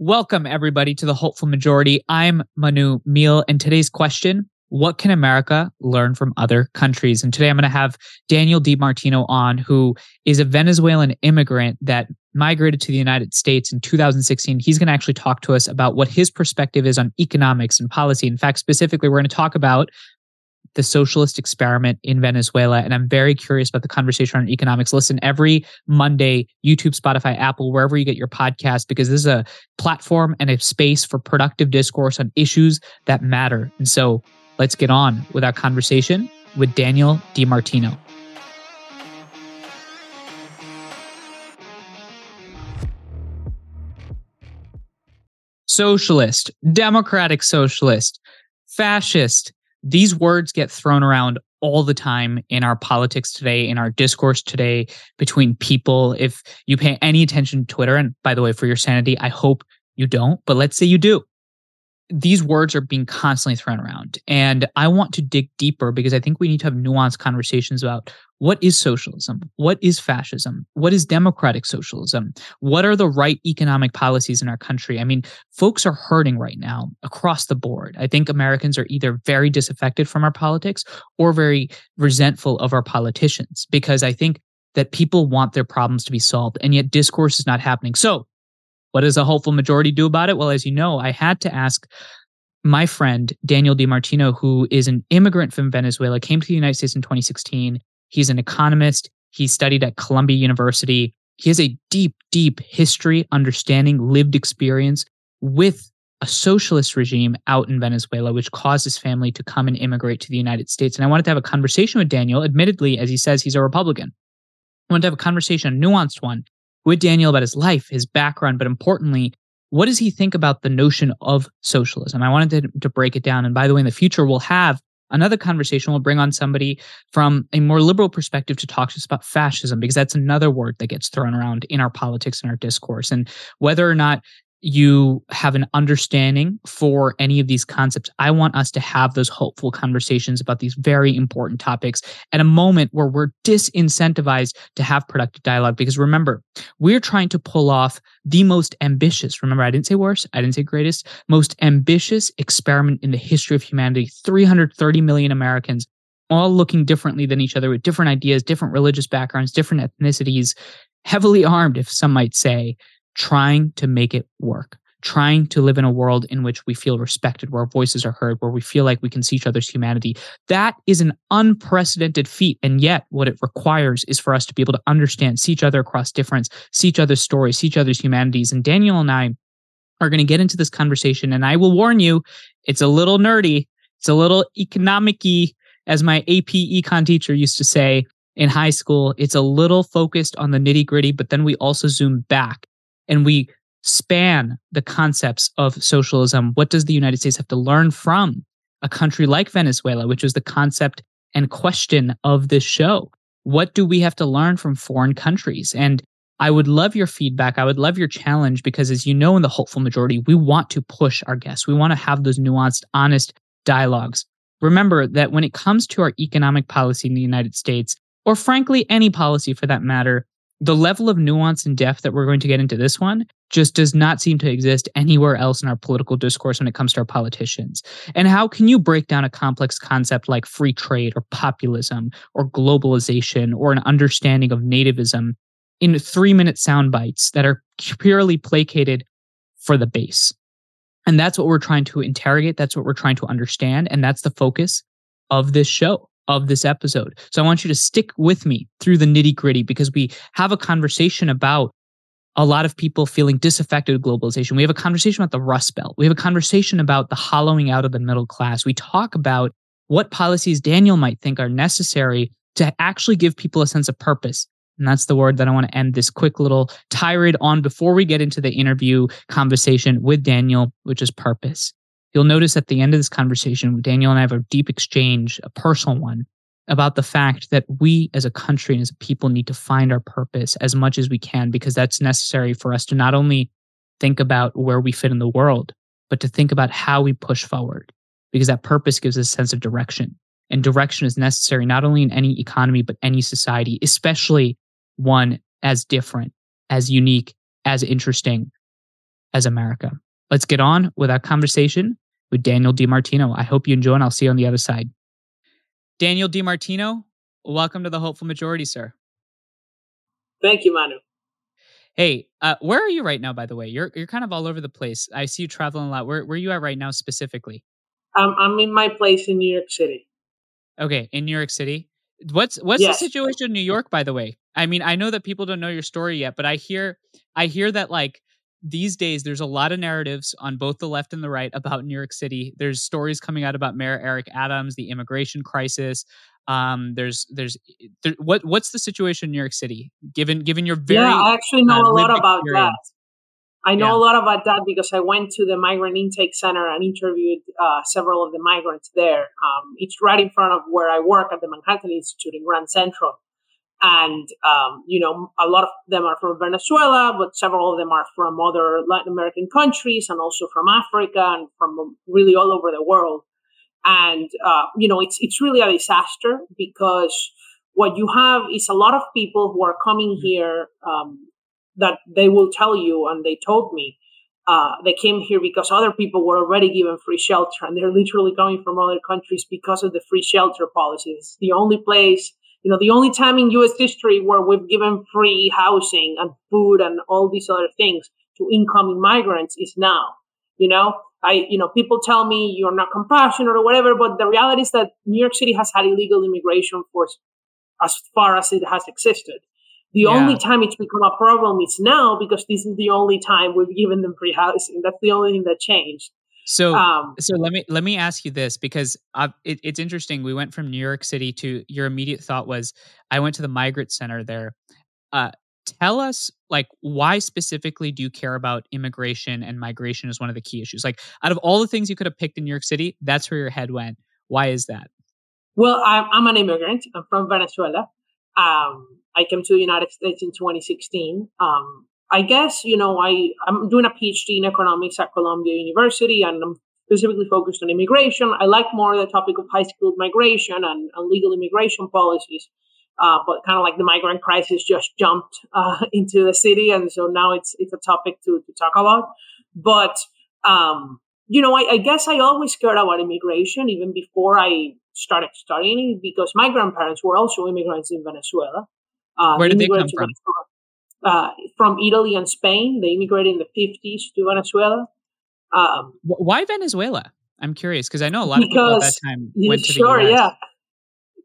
Welcome, everybody, to the Hopeful Majority. I'm Manu Meel, and today's question What can America learn from other countries? And today I'm going to have Daniel DiMartino on, who is a Venezuelan immigrant that migrated to the United States in 2016. He's going to actually talk to us about what his perspective is on economics and policy. In fact, specifically, we're going to talk about the socialist experiment in Venezuela. And I'm very curious about the conversation on economics. Listen every Monday, YouTube, Spotify, Apple, wherever you get your podcast, because this is a platform and a space for productive discourse on issues that matter. And so let's get on with our conversation with Daniel DiMartino. Socialist, democratic socialist, fascist, these words get thrown around all the time in our politics today, in our discourse today between people. If you pay any attention to Twitter, and by the way, for your sanity, I hope you don't, but let's say you do these words are being constantly thrown around. And I want to dig deeper because I think we need to have nuanced conversations about what is socialism? What is fascism? What is democratic socialism? What are the right economic policies in our country? I mean, folks are hurting right now across the board. I think Americans are either very disaffected from our politics or very resentful of our politicians because I think that people want their problems to be solved and yet discourse is not happening. So, what does a hopeful majority do about it? Well, as you know, I had to ask my friend Daniel DiMartino, who is an immigrant from Venezuela, came to the United States in 2016. He's an economist. He studied at Columbia University. He has a deep, deep history, understanding, lived experience with a socialist regime out in Venezuela, which caused his family to come and immigrate to the United States. And I wanted to have a conversation with Daniel. Admittedly, as he says, he's a Republican. I wanted to have a conversation, a nuanced one, with Daniel about his life, his background, but importantly, what does he think about the notion of socialism? I wanted to, to break it down. And by the way, in the future, we'll have another conversation. We'll bring on somebody from a more liberal perspective to talk to us about fascism, because that's another word that gets thrown around in our politics and our discourse. And whether or not you have an understanding for any of these concepts. I want us to have those hopeful conversations about these very important topics at a moment where we're disincentivized to have productive dialogue. Because remember, we're trying to pull off the most ambitious, remember, I didn't say worst, I didn't say greatest, most ambitious experiment in the history of humanity. 330 million Americans all looking differently than each other with different ideas, different religious backgrounds, different ethnicities, heavily armed, if some might say trying to make it work, trying to live in a world in which we feel respected, where our voices are heard, where we feel like we can see each other's humanity. That is an unprecedented feat. And yet, what it requires is for us to be able to understand, see each other across difference, see each other's stories, see each other's humanities. And Daniel and I are going to get into this conversation. And I will warn you, it's a little nerdy, it's a little economic as my AP econ teacher used to say in high school. It's a little focused on the nitty gritty, but then we also zoom back and we span the concepts of socialism, what does the United States have to learn from a country like Venezuela, which is the concept and question of this show? What do we have to learn from foreign countries? And I would love your feedback. I would love your challenge because, as you know, in the hopeful majority, we want to push our guests. We want to have those nuanced, honest dialogues. Remember that when it comes to our economic policy in the United States, or frankly, any policy for that matter, the level of nuance and depth that we're going to get into this one just does not seem to exist anywhere else in our political discourse when it comes to our politicians. And how can you break down a complex concept like free trade or populism or globalization or an understanding of nativism in three minute sound bites that are purely placated for the base? And that's what we're trying to interrogate. That's what we're trying to understand. And that's the focus of this show of this episode. So I want you to stick with me through the nitty gritty because we have a conversation about a lot of people feeling disaffected with globalization. We have a conversation about the Rust Belt. We have a conversation about the hollowing out of the middle class. We talk about what policies Daniel might think are necessary to actually give people a sense of purpose. And that's the word that I want to end this quick little tirade on before we get into the interview conversation with Daniel, which is purpose. You'll notice at the end of this conversation, Daniel and I have a deep exchange, a personal one, about the fact that we as a country and as a people need to find our purpose as much as we can, because that's necessary for us to not only think about where we fit in the world, but to think about how we push forward, because that purpose gives us a sense of direction. And direction is necessary not only in any economy, but any society, especially one as different, as unique, as interesting as America. Let's get on with our conversation with Daniel DiMartino. I hope you enjoy, and I'll see you on the other side. Daniel DiMartino, welcome to the Hopeful Majority, sir. Thank you, Manu. Hey, uh, where are you right now? By the way, you're you're kind of all over the place. I see you traveling a lot. Where where are you at right now specifically? Um, I'm in my place in New York City. Okay, in New York City. What's what's yes. the situation in New York? By the way, I mean I know that people don't know your story yet, but I hear I hear that like these days there's a lot of narratives on both the left and the right about New York City. There's stories coming out about Mayor Eric Adams, the immigration crisis. Um, there's there's there, what what's the situation in New York City? Given given your very yeah, I actually know uh, a lot about experience. that. I know yeah. a lot about that because I went to the migrant intake center and interviewed uh, several of the migrants there. Um, it's right in front of where I work at the Manhattan Institute in Grand Central. And, um, you know, a lot of them are from Venezuela, but several of them are from other Latin American countries and also from Africa and from really all over the world. And, uh, you know, it's, it's really a disaster because what you have is a lot of people who are coming here, um, that they will tell you, and they told me, uh, they came here because other people were already given free shelter, and they're literally coming from other countries because of the free shelter policies. It's the only place you know, the only time in U.S. history where we've given free housing and food and all these other things to incoming migrants is now. You know, I, you know, people tell me you're not compassionate or whatever, but the reality is that New York City has had illegal immigration for as far as it has existed. The yeah. only time it's become a problem is now because this is the only time we've given them free housing. That's the only thing that changed. So, um, so let me let me ask you this because it, it's interesting. We went from New York City to your immediate thought was I went to the migrant center there. Uh, tell us like why specifically do you care about immigration and migration as one of the key issues? Like out of all the things you could have picked in New York City, that's where your head went. Why is that? Well, I'm, I'm an immigrant. I'm from Venezuela. Um, I came to the United States in 2016. Um, I guess, you know, I, I'm doing a PhD in economics at Columbia University and I'm specifically focused on immigration. I like more the topic of high skilled migration and, and legal immigration policies. Uh, but kind of like the migrant crisis just jumped uh, into the city, and so now it's it's a topic to to talk about. But um, you know, I, I, guess I always cared about immigration even before I started studying because my grandparents were also immigrants in Venezuela. Uh, Where did they come from? Uh, from Italy and Spain. They immigrated in the 50s to Venezuela. Um, Why Venezuela? I'm curious because I know a lot of people at that time went to sure, the US. yeah.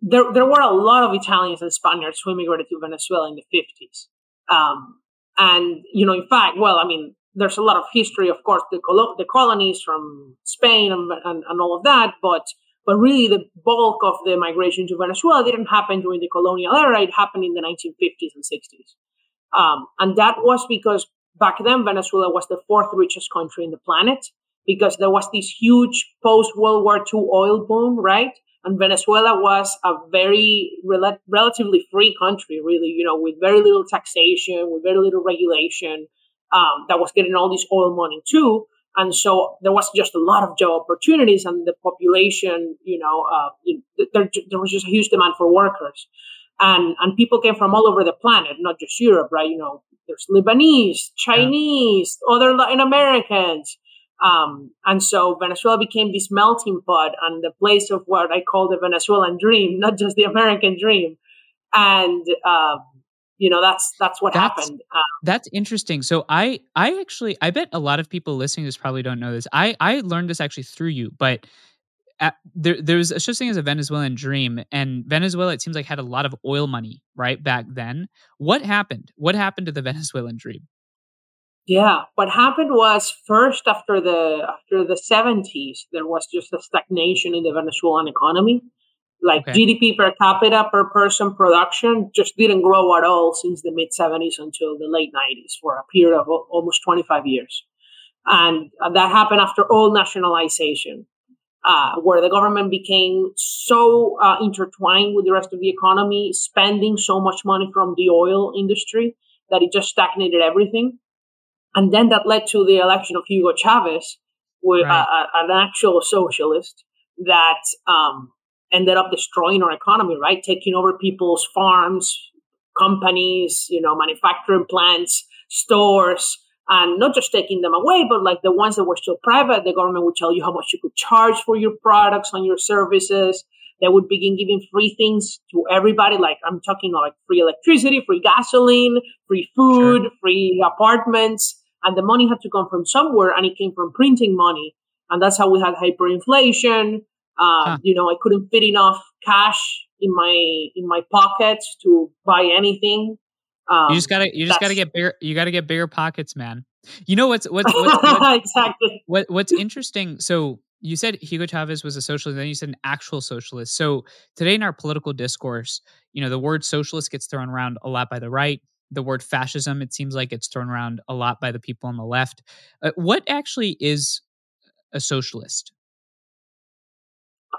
There, there were a lot of Italians and Spaniards who immigrated to Venezuela in the 50s. Um, and, you know, in fact, well, I mean, there's a lot of history, of course, the, col- the colonies from Spain and, and, and all of that, but but really the bulk of the migration to Venezuela didn't happen during the colonial era. It happened in the 1950s and 60s. Um, and that was because back then Venezuela was the fourth richest country in the planet because there was this huge post World War II oil boom, right? And Venezuela was a very rel- relatively free country, really, you know, with very little taxation, with very little regulation, um, that was getting all this oil money too. And so there was just a lot of job opportunities and the population, you know, uh, there, there was just a huge demand for workers and and people came from all over the planet, not just Europe, right? You know, there's Lebanese, Chinese, yeah. other Latin Americans. Um, and so Venezuela became this melting pot and the place of what I call the Venezuelan dream, not just the American dream. And, um, you know, that's, that's what that's, happened. Um, that's interesting. So I, I actually, I bet a lot of people listening to this probably don't know this. I, I learned this actually through you, but at, there, there's a such thing as a Venezuelan dream, and Venezuela, it seems like had a lot of oil money right back then. What happened? What happened to the Venezuelan dream? Yeah, what happened was first after the after the seventies, there was just a stagnation in the Venezuelan economy. Like okay. GDP per capita per person production just didn't grow at all since the mid seventies until the late nineties for a period of almost twenty five years, and uh, that happened after all nationalization uh, where the government became so uh, intertwined with the rest of the economy, spending so much money from the oil industry that it just stagnated everything. And then that led to the election of Hugo Chavez, with, right. uh, an actual socialist that um, ended up destroying our economy, right? Taking over people's farms, companies, you know, manufacturing plants, stores, and not just taking them away, but like the ones that were still private, the government would tell you how much you could charge for your products and your services. They would begin giving free things to everybody. Like I'm talking like free electricity, free gasoline, free food, sure. free apartments. And the money had to come from somewhere and it came from printing money. And that's how we had hyperinflation. Uh, huh. You know, I couldn't fit enough cash in my in my pockets to buy anything. Um, you just gotta you just gotta get bigger. You gotta get bigger pockets, man. You know what's what's, what's, what's exactly what what's interesting. So you said Hugo Chavez was a socialist, then you said an actual socialist. So today in our political discourse, you know, the word socialist gets thrown around a lot by the right. The word fascism, it seems like it's thrown around a lot by the people on the left. Uh, what actually is a socialist?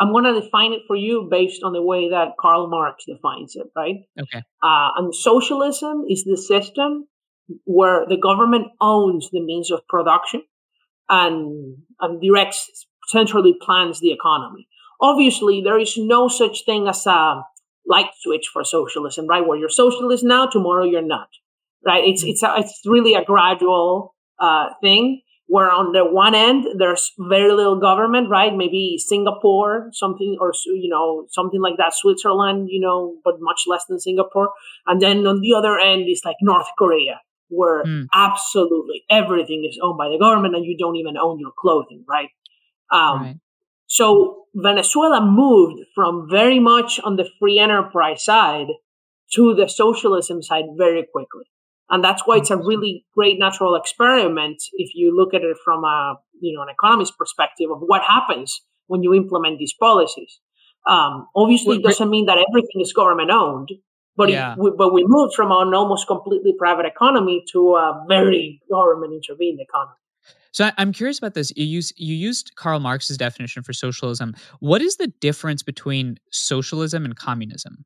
I'm going to define it for you based on the way that Karl Marx defines it, right? Okay. Uh, and socialism is the system where the government owns the means of production and, and directs, centrally plans the economy. Obviously, there is no such thing as a light switch for socialism, right? Where you're socialist now, tomorrow you're not, right? It's, mm-hmm. it's, a, it's really a gradual uh, thing where on the one end there's very little government right maybe singapore something or you know something like that switzerland you know but much less than singapore and then on the other end is like north korea where mm. absolutely everything is owned by the government and you don't even own your clothing right um, right. so venezuela moved from very much on the free enterprise side to the socialism side very quickly and that's why it's a really great natural experiment if you look at it from a you know an economist perspective of what happens when you implement these policies. Um, obviously, it doesn't mean that everything is government owned, but yeah. it, we, but we moved from an almost completely private economy to a very government intervened economy. So I'm curious about this. You use you used Karl Marx's definition for socialism. What is the difference between socialism and communism?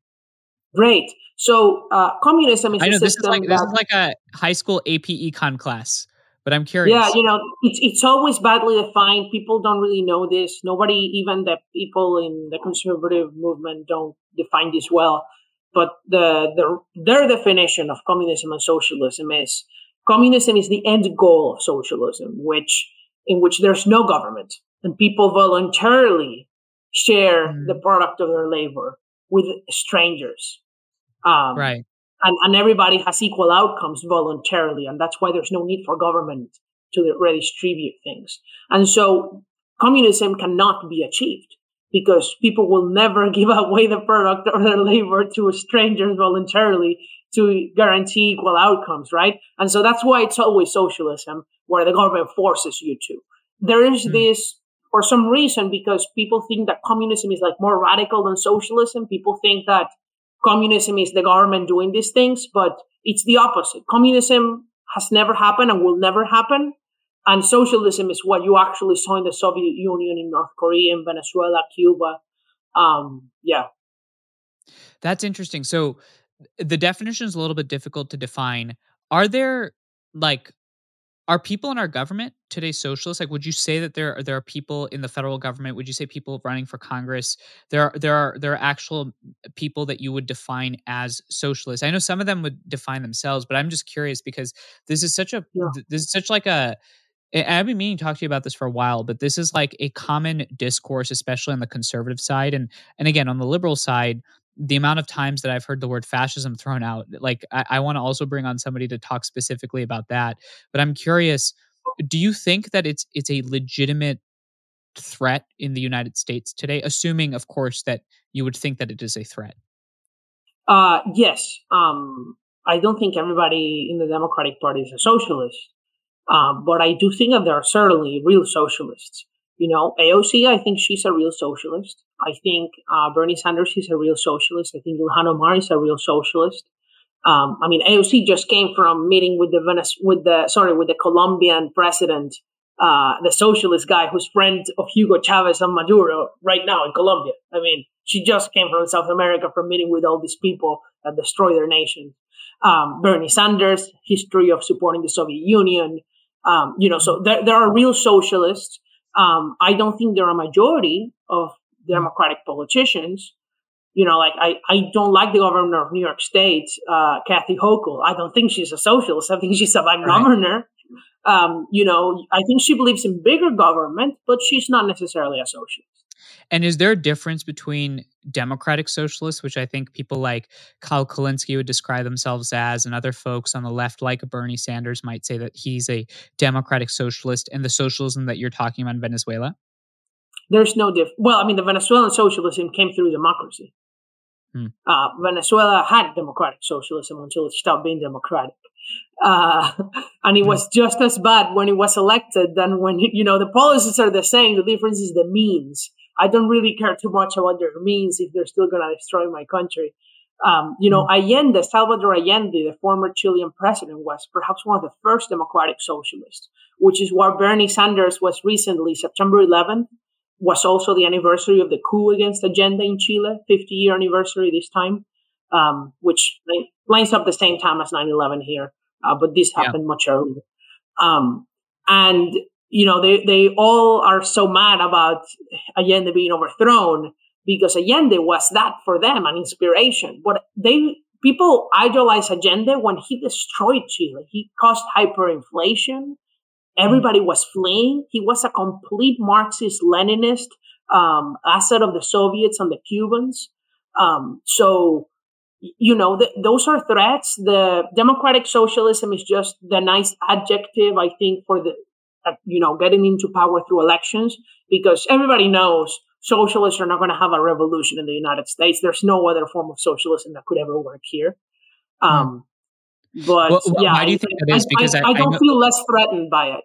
Great. So uh, communism is. I know this is like this is like a high school AP econ class, but I'm curious. Yeah, you know, it's it's always badly defined. People don't really know this. Nobody, even the people in the conservative movement, don't define this well. But the, the their definition of communism and socialism is communism is the end goal of socialism, which in which there's no government and people voluntarily share mm. the product of their labor with strangers. Um, right. And, and everybody has equal outcomes voluntarily. And that's why there's no need for government to redistribute things. And so communism cannot be achieved because people will never give away the product or their labor to strangers voluntarily to guarantee equal outcomes, right? And so that's why it's always socialism where the government forces you to. There is mm. this for some reason, because people think that communism is like more radical than socialism, people think that communism is the government doing these things, but it's the opposite. Communism has never happened and will never happen. And socialism is what you actually saw in the Soviet Union, in North Korea, in Venezuela, Cuba. Um, yeah. That's interesting. So the definition is a little bit difficult to define. Are there like are people in our government today socialists? Like, would you say that there are, there are people in the federal government? Would you say people running for Congress? There are there are there are actual people that you would define as socialists. I know some of them would define themselves, but I'm just curious because this is such a yeah. this is such like a I've been meaning to talk to you about this for a while, but this is like a common discourse, especially on the conservative side, and and again on the liberal side the amount of times that I've heard the word fascism thrown out, like I, I want to also bring on somebody to talk specifically about that. But I'm curious, do you think that it's it's a legitimate threat in the United States today? Assuming, of course, that you would think that it is a threat. Uh, yes. Um, I don't think everybody in the Democratic Party is a socialist, um, but I do think that there are certainly real socialists. You know, AOC, I think she's a real socialist. I think uh, Bernie Sanders is a real socialist. I think Ilhan Omar is a real socialist. Um, I mean, AOC just came from meeting with the Venez- with the sorry with the Colombian president, uh, the socialist guy who's friend of Hugo Chavez and Maduro right now in Colombia. I mean, she just came from South America from meeting with all these people that destroy their nation. Um, Bernie Sanders, history of supporting the Soviet Union. Um, you know, so there, there are real socialists. Um, I don't think there are a majority of Democratic politicians. You know, like I, I don't like the governor of New York State, uh, Kathy Hochul. I don't think she's a socialist. I think she's a bad right. governor. Um, you know, I think she believes in bigger government, but she's not necessarily a socialist. And is there a difference between democratic socialists, which I think people like Kyle Kulinski would describe themselves as, and other folks on the left, like Bernie Sanders, might say that he's a democratic socialist, and the socialism that you're talking about in Venezuela? There's no diff. Well, I mean, the Venezuelan socialism came through democracy. Hmm. Uh, Venezuela had democratic socialism until it stopped being democratic. Uh, and it hmm. was just as bad when it was elected than when, you know, the policies are the same. The difference is the means. I don't really care too much about their means if they're still going to destroy my country. Um, you know, mm. Allende, Salvador Allende, the former Chilean president, was perhaps one of the first democratic socialists, which is why Bernie Sanders was recently, September 11th, was also the anniversary of the coup against Allende in Chile, 50 year anniversary this time, um, which lines up the same time as 9 11 here, uh, but this happened yeah. much earlier. Um, and you know, they, they all are so mad about Allende being overthrown because Allende was that for them, an inspiration. But they, people idolize Allende when he destroyed Chile. He caused hyperinflation. Everybody was fleeing. He was a complete Marxist Leninist, um, asset of the Soviets and the Cubans. Um, so, you know, the, those are threats. The democratic socialism is just the nice adjective, I think, for the you know, getting into power through elections because everybody knows socialists are not going to have a revolution in the United States. There's no other form of socialism that could ever work here. Hmm. Um, but well, yeah, why do you think that is? Because I, I, I don't feel less threatened by it.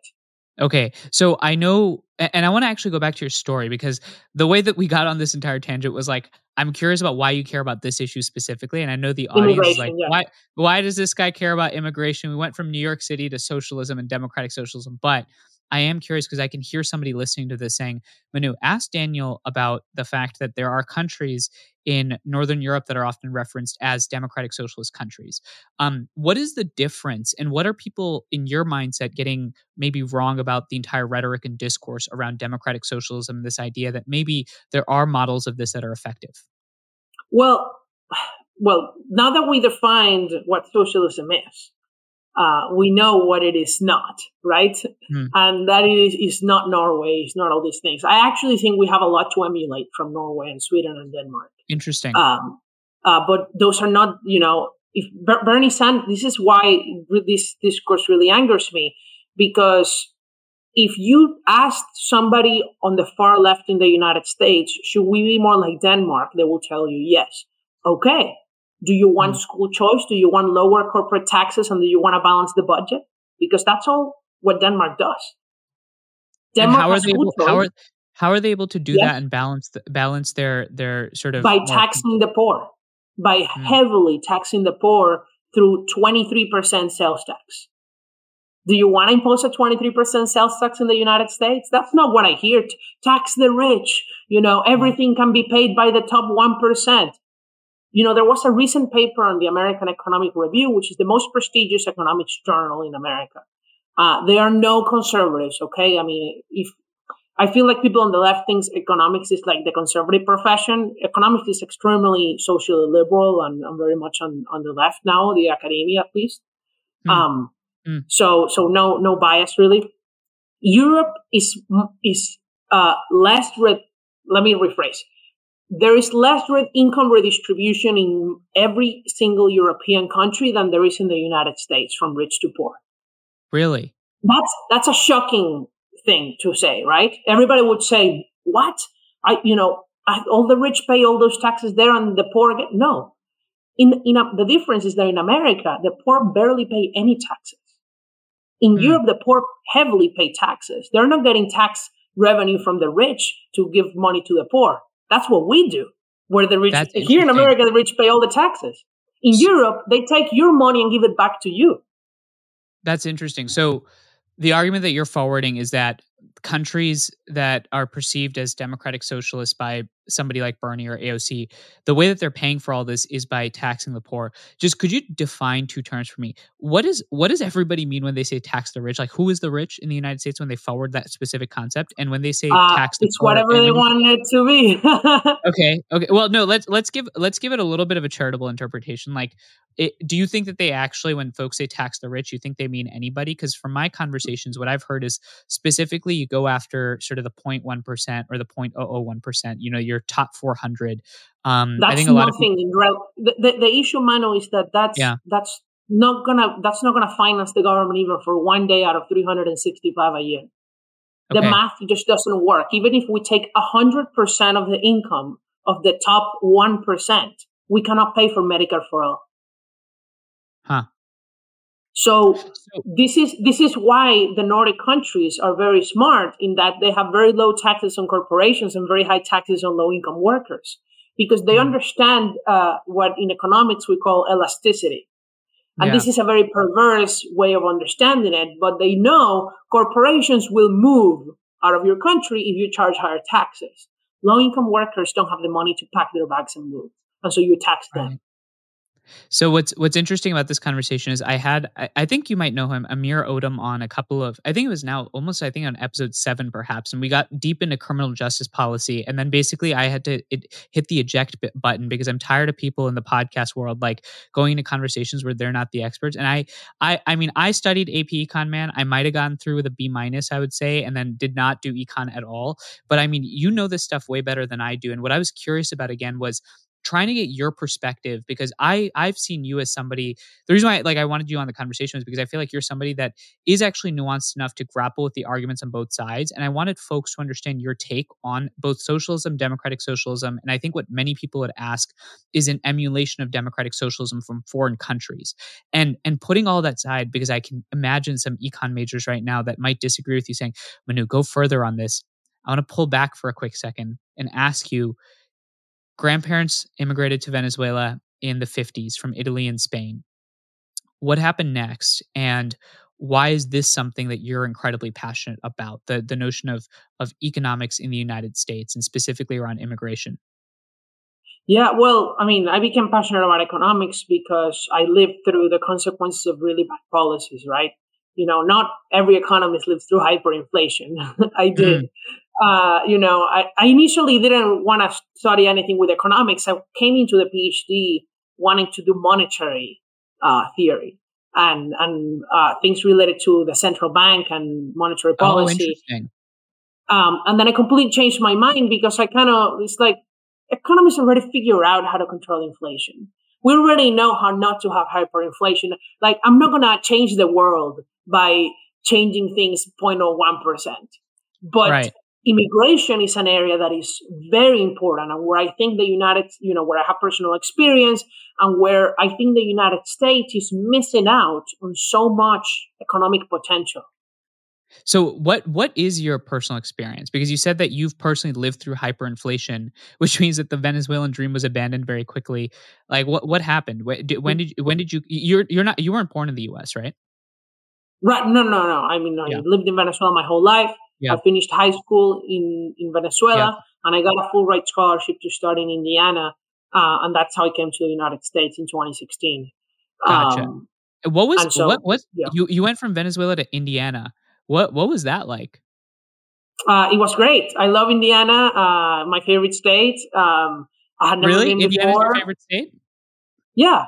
Okay. So I know, and I want to actually go back to your story because the way that we got on this entire tangent was like, I'm curious about why you care about this issue specifically. And I know the audience is like, yeah. why, why does this guy care about immigration? We went from New York City to socialism and democratic socialism. But I am curious because I can hear somebody listening to this saying, Manu, ask Daniel about the fact that there are countries in Northern Europe that are often referenced as democratic socialist countries. Um, what is the difference, and what are people in your mindset getting maybe wrong about the entire rhetoric and discourse around democratic socialism? This idea that maybe there are models of this that are effective. Well, well, now that we defined what socialism is, uh, we know what it is not, right? Mm. And that is, is not Norway, it's not all these things. I actually think we have a lot to emulate from Norway and Sweden and Denmark. Interesting. Um, uh, but those are not, you know, if Bernie Sanders, this is why this discourse really angers me because if you asked somebody on the far left in the United States, should we be more like Denmark? They will tell you yes. Okay. Do you want mm. school choice? Do you want lower corporate taxes? And do you want to balance the budget? Because that's all what Denmark does. Denmark how are they able, how are, how are they able to do that and balance the, balance their their sort of by taxing the poor, by mm. heavily taxing the poor through twenty three percent sales tax. Do you want to impose a 23% sales tax in the United States? That's not what I hear. Tax the rich. You know, everything can be paid by the top 1%. You know, there was a recent paper on the American Economic Review, which is the most prestigious economics journal in America. Uh, there are no conservatives, okay? I mean, if I feel like people on the left thinks economics is like the conservative profession. Economics is extremely socially liberal and, and very much on, on the left now, the academia at least. Mm. Um, mm. so, so no, no bias really. Europe is, is, uh, less red. Let me rephrase there is less income redistribution in every single European country than there is in the United States from rich to poor. Really? That's that's a shocking thing to say, right? Everybody would say, "What? I, you know, I, all the rich pay all those taxes there, and the poor get no." In in a, the difference is that in America, the poor barely pay any taxes. In mm. Europe, the poor heavily pay taxes. They're not getting tax revenue from the rich to give money to the poor. That's what we do. Where the rich here in America, the rich pay all the taxes. In Europe, they take your money and give it back to you. That's interesting. So the argument that you're forwarding is that countries that are perceived as democratic socialists by somebody like Bernie or AOC, the way that they're paying for all this is by taxing the poor. Just could you define two terms for me? What is what does everybody mean when they say tax the rich? Like who is the rich in the United States when they forward that specific concept? And when they say uh, tax the it's poor, whatever they want it to be. okay. Okay. Well, no, let's let's give let's give it a little bit of a charitable interpretation. Like it, do you think that they actually when folks say tax the rich you think they mean anybody because from my conversations what i've heard is specifically you go after sort of the 0.1% or the 0.001% you know your top 400 um that's I think a lot nothing of the, the, the issue mano is that that's yeah. that's not gonna that's not gonna finance the government even for one day out of 365 a year the okay. math just doesn't work even if we take 100% of the income of the top 1% we cannot pay for medicare for all. So, this is this is why the Nordic countries are very smart in that they have very low taxes on corporations and very high taxes on low income workers because they mm. understand uh, what in economics we call elasticity. And yeah. this is a very perverse way of understanding it, but they know corporations will move out of your country if you charge higher taxes. Low income workers don't have the money to pack their bags and move. And so you tax them. Right. So what's what's interesting about this conversation is I had I, I, think you might know him Amir Odom on a couple of I think it was now almost I think on episode seven perhaps and we got deep into criminal justice policy and then basically I had to it, hit the eject button because I'm tired of people in the podcast world like going into conversations where they're not the experts and I I I mean I studied AP Econ man. I might have gone through with a B minus I would say and then did not do econ at all but I mean you know this stuff way better than I do and what I was curious about again was trying to get your perspective because I I've seen you as somebody. The reason why like I wanted you on the conversation was because I feel like you're somebody that is actually nuanced enough to grapple with the arguments on both sides, and I wanted folks to understand your take on both socialism, democratic socialism, and I think what many people would ask is an emulation of democratic socialism from foreign countries, and and putting all that aside because I can imagine some econ majors right now that might disagree with you saying, Manu, go further on this. I want to pull back for a quick second and ask you grandparents immigrated to Venezuela in the 50s from Italy and Spain. What happened next? And why is this something that you're incredibly passionate about? The the notion of of economics in the United States and specifically around immigration. Yeah, well, I mean, I became passionate about economics because I lived through the consequences of really bad policies, right? You know, not every economist lives through hyperinflation. I mm-hmm. did. Uh, you know, I, I initially didn't want to study anything with economics. I came into the PhD wanting to do monetary uh, theory and and uh, things related to the central bank and monetary oh, policy. Oh, um, and then I completely changed my mind because I kind of it's like economists already figure out how to control inflation. We already know how not to have hyperinflation. Like I'm not gonna change the world by changing things 0.01 percent, but right immigration is an area that is very important and where I think the United, you know, where I have personal experience and where I think the United States is missing out on so much economic potential. So what what is your personal experience? Because you said that you've personally lived through hyperinflation, which means that the Venezuelan dream was abandoned very quickly. Like what what happened? When did, when did you when did you you're you're not you weren't born in the U.S. right? Right. No, no, no. I mean, I yeah. lived in Venezuela my whole life. Yeah. I finished high school in, in Venezuela yeah. and I got a full ride scholarship to start in Indiana. Uh, and that's how I came to the United States in 2016. Gotcha. Um, what was so, what what yeah. you you went from Venezuela to Indiana? What what was that like? Uh, it was great. I love Indiana. Uh, my favorite state. Um, I had never really? been Indiana's before. your favorite state? Yeah.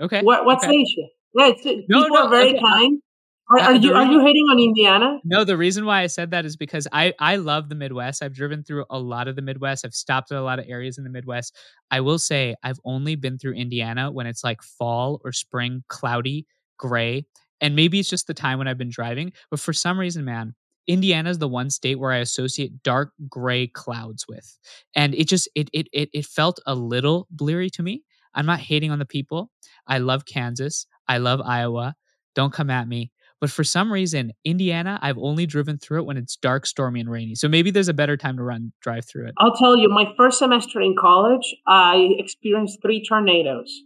Okay. What what okay. state? Yeah, it's, no, people no, are very okay. kind. Are, are you are you hating on Indiana? No, the reason why I said that is because I I love the Midwest. I've driven through a lot of the Midwest. I've stopped at a lot of areas in the Midwest. I will say I've only been through Indiana when it's like fall or spring, cloudy, gray, and maybe it's just the time when I've been driving. But for some reason, man, Indiana is the one state where I associate dark gray clouds with, and it just it it it it felt a little bleary to me. I'm not hating on the people. I love Kansas. I love Iowa. Don't come at me. But for some reason, Indiana, I've only driven through it when it's dark, stormy, and rainy. So maybe there's a better time to run drive through it. I'll tell you, my first semester in college, I experienced three tornadoes.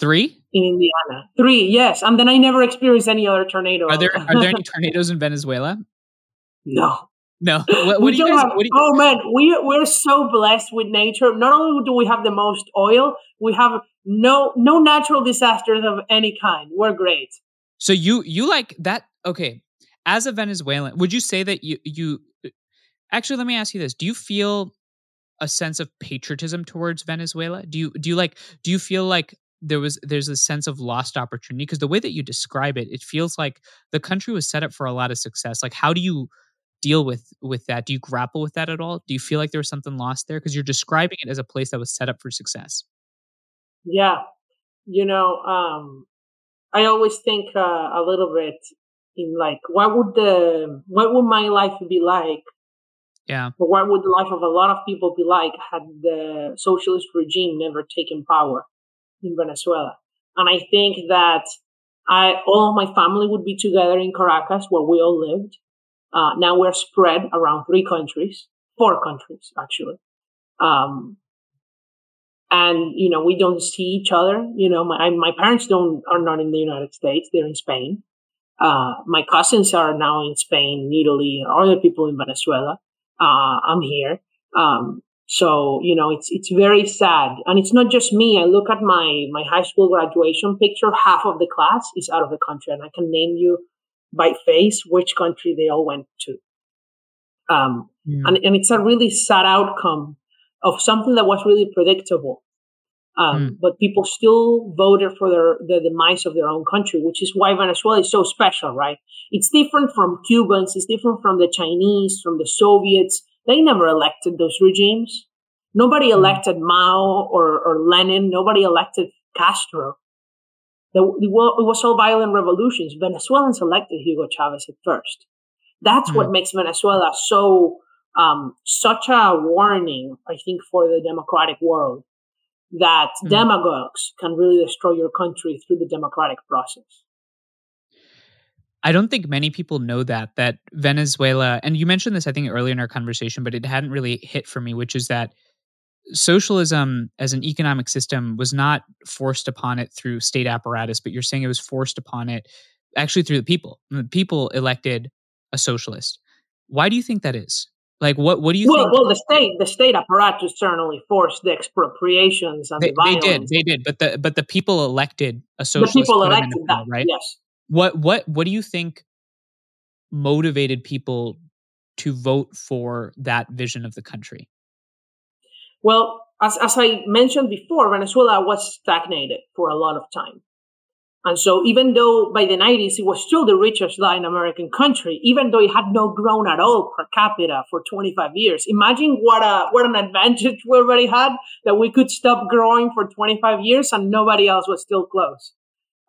Three in Indiana. Three, yes, and then I never experienced any other tornado. Are there are there any tornadoes in Venezuela? No. No. What, what do you guys? Have, what do you, oh man, we we're so blessed with nature. Not only do we have the most oil, we have no no natural disasters of any kind. We're great. So you you like that? Okay, as a Venezuelan, would you say that you you actually? Let me ask you this: Do you feel a sense of patriotism towards Venezuela? Do you do you like do you feel like there was there's a sense of lost opportunity because the way that you describe it, it feels like the country was set up for a lot of success. Like how do you deal with with that? Do you grapple with that at all? Do you feel like there was something lost there because you're describing it as a place that was set up for success? Yeah, you know, um, I always think uh, a little bit in like, what would the what would my life be like? Yeah. But what would the life of a lot of people be like had the socialist regime never taken power in Venezuela? And I think that I all of my family would be together in Caracas where we all lived. Uh, now we're spread around three countries, four countries actually. Um, and you know we don't see each other. You know, my my parents don't are not in the United States; they're in Spain. Uh, my cousins are now in Spain, Italy, other people in Venezuela. Uh, I'm here. Um, so you know, it's it's very sad, and it's not just me. I look at my my high school graduation picture. Half of the class is out of the country, and I can name you by face which country they all went to. Um, mm. and, and it's a really sad outcome of something that was really predictable. Um, mm. But people still voted for their, the demise of their own country, which is why Venezuela is so special, right? It's different from Cubans, it's different from the Chinese, from the Soviets. They never elected those regimes. Nobody hmm. elected mm. Mao or, or Lenin. Nobody elected Castro. it was all violent revolutions. Venezuelans elected Hugo Chavez at first. That's mm. what makes Venezuela so um, such a warning, I think, for the democratic world that mm demagogues can really destroy your country through the democratic process. I don't think many people know that that Venezuela and you mentioned this I think earlier in our conversation but it hadn't really hit for me which is that socialism as an economic system was not forced upon it through state apparatus but you're saying it was forced upon it actually through the people. The people elected a socialist. Why do you think that is? Like what? What do you well, think? Well, the state, the state apparatus certainly forced the expropriations and they, the violence. They did, they did, but the but the people elected a socialist. The people elected that, right? Yes. What what what do you think motivated people to vote for that vision of the country? Well, as as I mentioned before, Venezuela was stagnated for a lot of time. And so even though by the 90s it was still the richest Latin American country, even though it had not grown at all per capita for 25 years, imagine what a what an advantage we already had that we could stop growing for 25 years and nobody else was still close.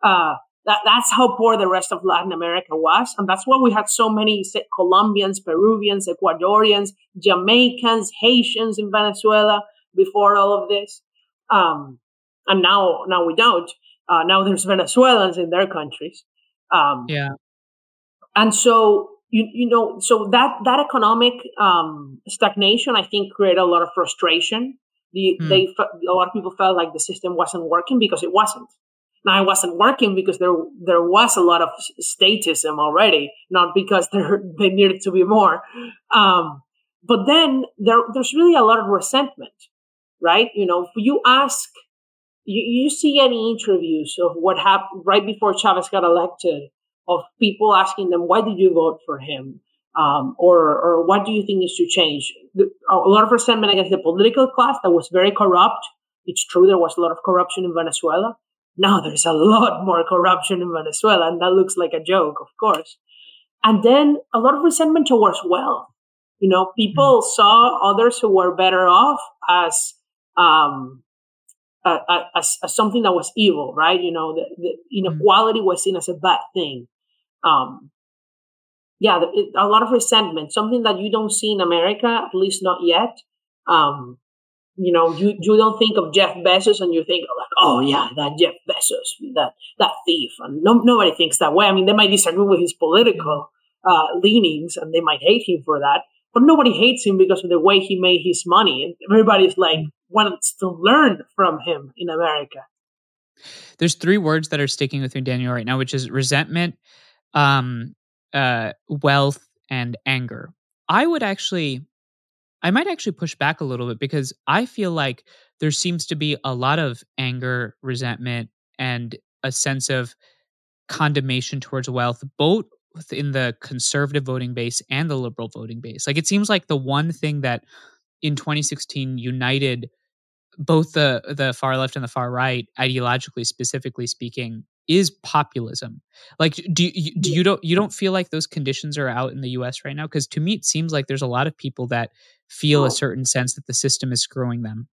Uh, that, that's how poor the rest of Latin America was. And that's why we had so many say, Colombians, Peruvians, Ecuadorians, Jamaicans, Haitians in Venezuela before all of this. Um, and now, now we don't. Uh, now there's Venezuelans in their countries. Um, yeah. And so you you know so that that economic um, stagnation I think created a lot of frustration. The, mm. They a lot of people felt like the system wasn't working because it wasn't. Now it wasn't working because there there was a lot of statism already, not because there they needed to be more. Um, but then there there's really a lot of resentment, right? You know, if you ask you, you see any interviews of what happened right before Chavez got elected of people asking them, why did you vote for him? Um, or, or what do you think needs to change? A lot of resentment against the political class that was very corrupt. It's true there was a lot of corruption in Venezuela. Now there's a lot more corruption in Venezuela, and that looks like a joke, of course. And then a lot of resentment towards wealth. You know, people mm-hmm. saw others who were better off as um, as, as, something that was evil, right? You know, the, the inequality was seen as a bad thing. Um, yeah, it, a lot of resentment, something that you don't see in America, at least not yet. Um, you know, you, you don't think of Jeff Bezos and you think like, oh yeah, that Jeff Bezos, that that thief, and no, nobody thinks that way. I mean, they might disagree with his political uh, leanings and they might hate him for that, but nobody hates him because of the way he made his money. And everybody's like, wants to learn from him in America. There's three words that are sticking with me, Daniel, right now, which is resentment, um, uh, wealth, and anger. I would actually, I might actually push back a little bit because I feel like there seems to be a lot of anger, resentment, and a sense of condemnation towards wealth, both in the conservative voting base and the liberal voting base. Like it seems like the one thing that in 2016 united both the the far left and the far right ideologically specifically speaking is populism. Like do you do you don't you don't feel like those conditions are out in the US right now? Because to me it seems like there's a lot of people that feel a certain sense that the system is screwing them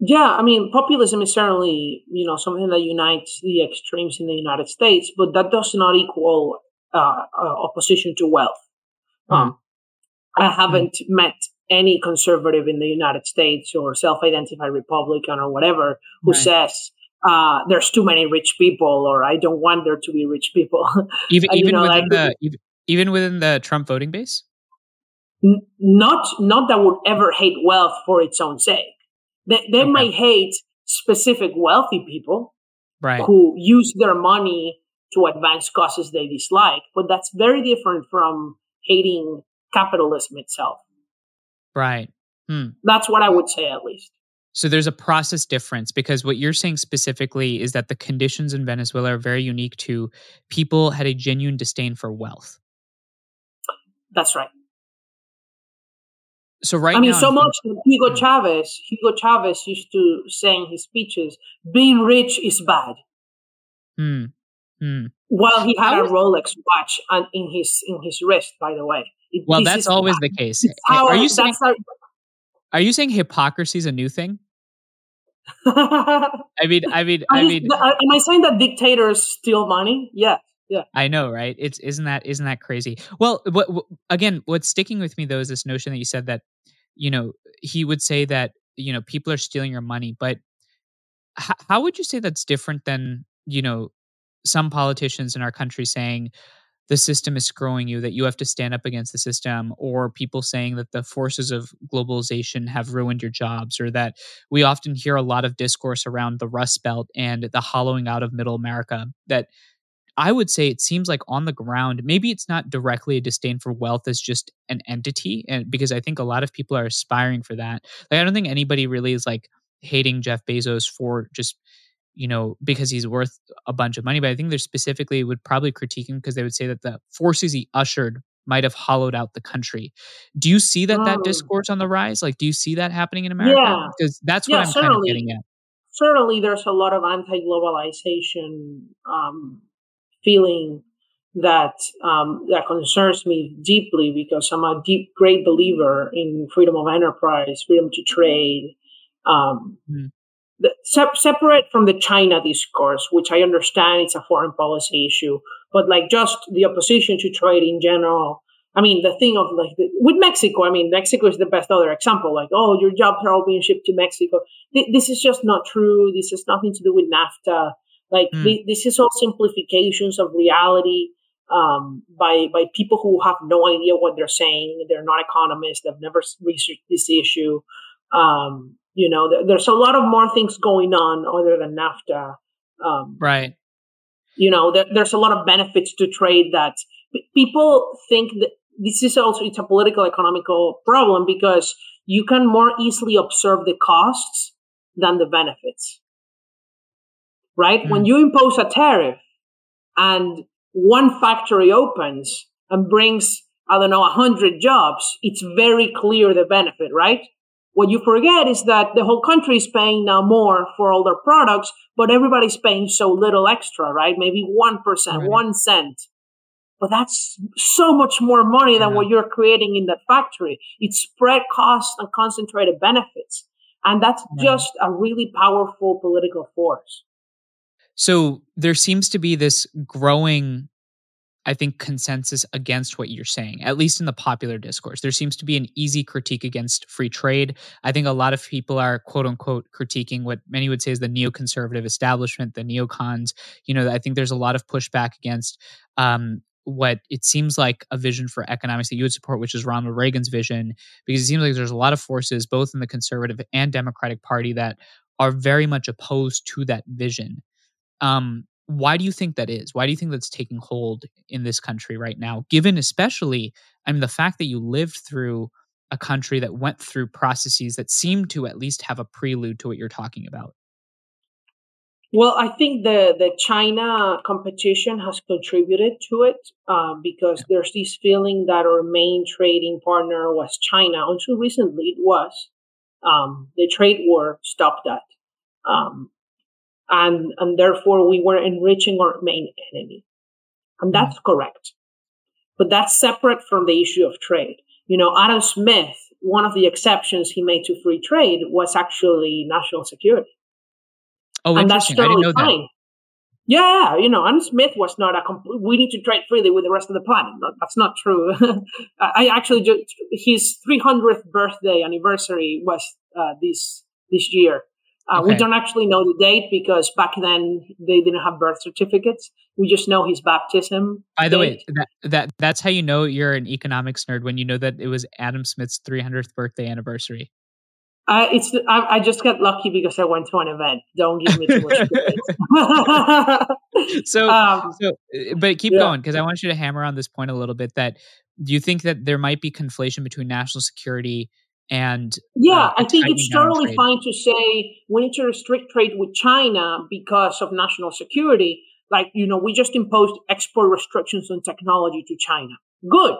yeah i mean populism is certainly you know something that unites the extremes in the united states but that does not equal uh, uh, opposition to wealth mm. um, i hmm. haven't mm. met any conservative in the United States or self-identified Republican or whatever who right. says uh, there's too many rich people or I don't want there to be rich people. Even even know, within like, the even within the Trump voting base. N- not not that would ever hate wealth for its own sake. They they okay. might hate specific wealthy people right. who use their money to advance causes they dislike, but that's very different from hating capitalism itself. Right. Hmm. That's what I would say, at least. So there's a process difference because what you're saying specifically is that the conditions in Venezuela are very unique to people had a genuine disdain for wealth. That's right. So right I mean, now, so much Hugo. Chavez. Hugo Chavez used to say in his speeches, "Being rich is bad." Hmm. Hmm. While he had a Rolex watch in his in his wrist, by the way. Well, that's always the case. How, are you saying? Our, are you saying hypocrisy is a new thing? I mean, I mean, I mean. Am I saying that dictators steal money? Yeah, yeah. I know, right? It's isn't that isn't that crazy? Well, what, what, again, what's sticking with me though is this notion that you said that, you know, he would say that you know people are stealing your money, but h- how would you say that's different than you know some politicians in our country saying, the system is screwing you, that you have to stand up against the system, or people saying that the forces of globalization have ruined your jobs, or that we often hear a lot of discourse around the Rust Belt and the hollowing out of middle America. That I would say it seems like on the ground, maybe it's not directly a disdain for wealth as just an entity, and because I think a lot of people are aspiring for that. Like I don't think anybody really is like hating Jeff Bezos for just you know, because he's worth a bunch of money. But I think they're specifically would probably critique him because they would say that the forces he ushered might have hollowed out the country. Do you see that that discourse on the rise? Like, do you see that happening in America? Yeah, because that's what yeah, I'm certainly. kind of getting at. Certainly, there's a lot of anti-globalization um, feeling that um, that concerns me deeply because I'm a deep, great believer in freedom of enterprise, freedom to trade. Um, mm the, se- separate from the China discourse, which I understand it's a foreign policy issue, but like just the opposition to trade in general. I mean, the thing of like the, with Mexico, I mean, Mexico is the best other example. Like, oh, your jobs are all being shipped to Mexico. Th- this is just not true. This has nothing to do with NAFTA. Like, mm. th- this is all simplifications of reality um, by by people who have no idea what they're saying. They're not economists. They've never researched this issue. Um, you know, there's a lot of more things going on other than NAFTA. Um, right. You know, there's a lot of benefits to trade that people think that this is also it's a political economical problem because you can more easily observe the costs than the benefits. Right? Mm. When you impose a tariff and one factory opens and brings, I don't know, a hundred jobs, it's very clear the benefit, right? What you forget is that the whole country is paying now more for all their products, but everybody's paying so little extra, right? Maybe 1%, right. 1 cent. But that's so much more money than yeah. what you're creating in that factory. It's spread costs and concentrated benefits. And that's yeah. just a really powerful political force. So there seems to be this growing I think, consensus against what you're saying, at least in the popular discourse. There seems to be an easy critique against free trade. I think a lot of people are, quote unquote, critiquing what many would say is the neoconservative establishment, the neocons. You know, I think there's a lot of pushback against um, what it seems like a vision for economics that you would support, which is Ronald Reagan's vision, because it seems like there's a lot of forces, both in the conservative and Democratic Party, that are very much opposed to that vision. Um, why do you think that is? Why do you think that's taking hold in this country right now? Given especially, I mean, the fact that you lived through a country that went through processes that seem to at least have a prelude to what you're talking about. Well, I think the the China competition has contributed to it uh, because there's this feeling that our main trading partner was China. Until recently, it was. Um, the trade war stopped that, um, and and therefore we were enriching our main enemy, and that's mm. correct. But that's separate from the issue of trade. You know, Adam Smith, one of the exceptions he made to free trade was actually national security Oh, and that's totally fine. That. Yeah, you know, Adam Smith was not a complete. We need to trade freely with the rest of the planet. No, that's not true. I actually just his 300th birthday anniversary was uh, this this year. Uh, okay. We don't actually know the date because back then they didn't have birth certificates. We just know his baptism. By the date. way, that, that that's how you know you're an economics nerd when you know that it was Adam Smith's 300th birthday anniversary. Uh, it's I, I, just got lucky because I went to an event. Don't give me too much so, um, so, uh, but keep yeah. going because I want you to hammer on this point a little bit. That do you think that there might be conflation between national security and yeah, uh, I think it's totally fine to say we need to restrict trade with China because of national security. Like you know, we just imposed export restrictions on technology to China. Good.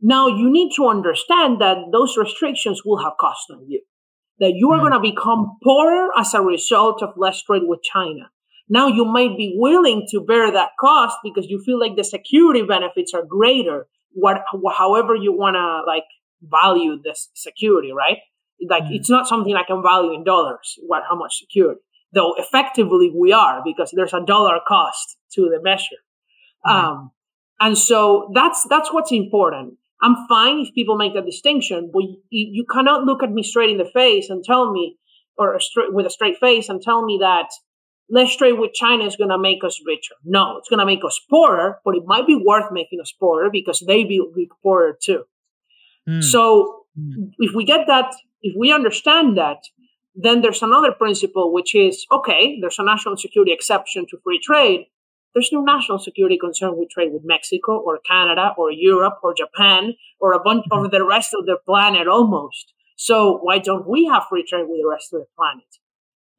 Now you need to understand that those restrictions will have cost on you that you are mm. going to become poorer as a result of less trade with China. Now you might be willing to bear that cost because you feel like the security benefits are greater. What, however you want to like value this security, right? Like mm. it's not something I can value in dollars. What, how much security? Though effectively we are because there's a dollar cost to the measure. Mm. Um, and so that's, that's what's important. I'm fine if people make that distinction, but you, you cannot look at me straight in the face and tell me, or a straight, with a straight face and tell me that less trade with China is going to make us richer. No, it's going to make us poorer, but it might be worth making us poorer because they will be poorer too. Mm. So mm. if we get that, if we understand that, then there's another principle, which is okay, there's a national security exception to free trade, there's no national security concern with trade with Mexico or Canada or Europe or Japan or a bunch of the rest of the planet almost. So why don't we have free trade with the rest of the planet?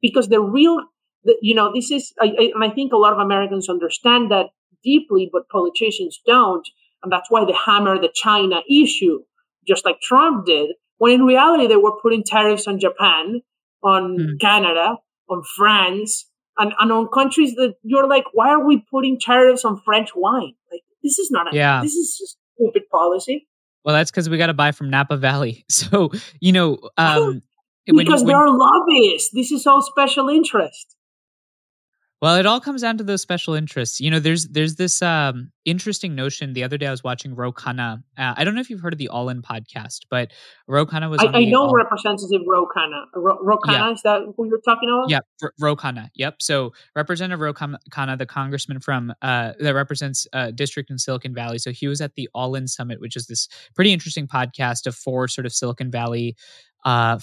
Because the real, the, you know, this is, I, I, and I think a lot of Americans understand that deeply, but politicians don't. And that's why they hammer the China issue, just like Trump did, when in reality they were putting tariffs on Japan, on mm. Canada, on France, and, and on countries that you're like, why are we putting tariffs on French wine? Like, this is not a, yeah. this is just stupid policy. Well, that's because we got to buy from Napa Valley. So, you know, um, because when, they're lobbyists. This is all special interest. Well, it all comes down to those special interests. You know, there's there's this um, interesting notion. The other day, I was watching Ro Khanna. Uh, I don't know if you've heard of the All In podcast, but Ro Khanna was. I, I know All- Representative Ro Khanna. Ro, Ro Khanna yeah. is that who you're talking about? Yeah, R- Ro Khanna. Yep. So Representative Ro Khanna, the congressman from uh, that represents uh, district in Silicon Valley. So he was at the All In Summit, which is this pretty interesting podcast of four sort of Silicon Valley uh,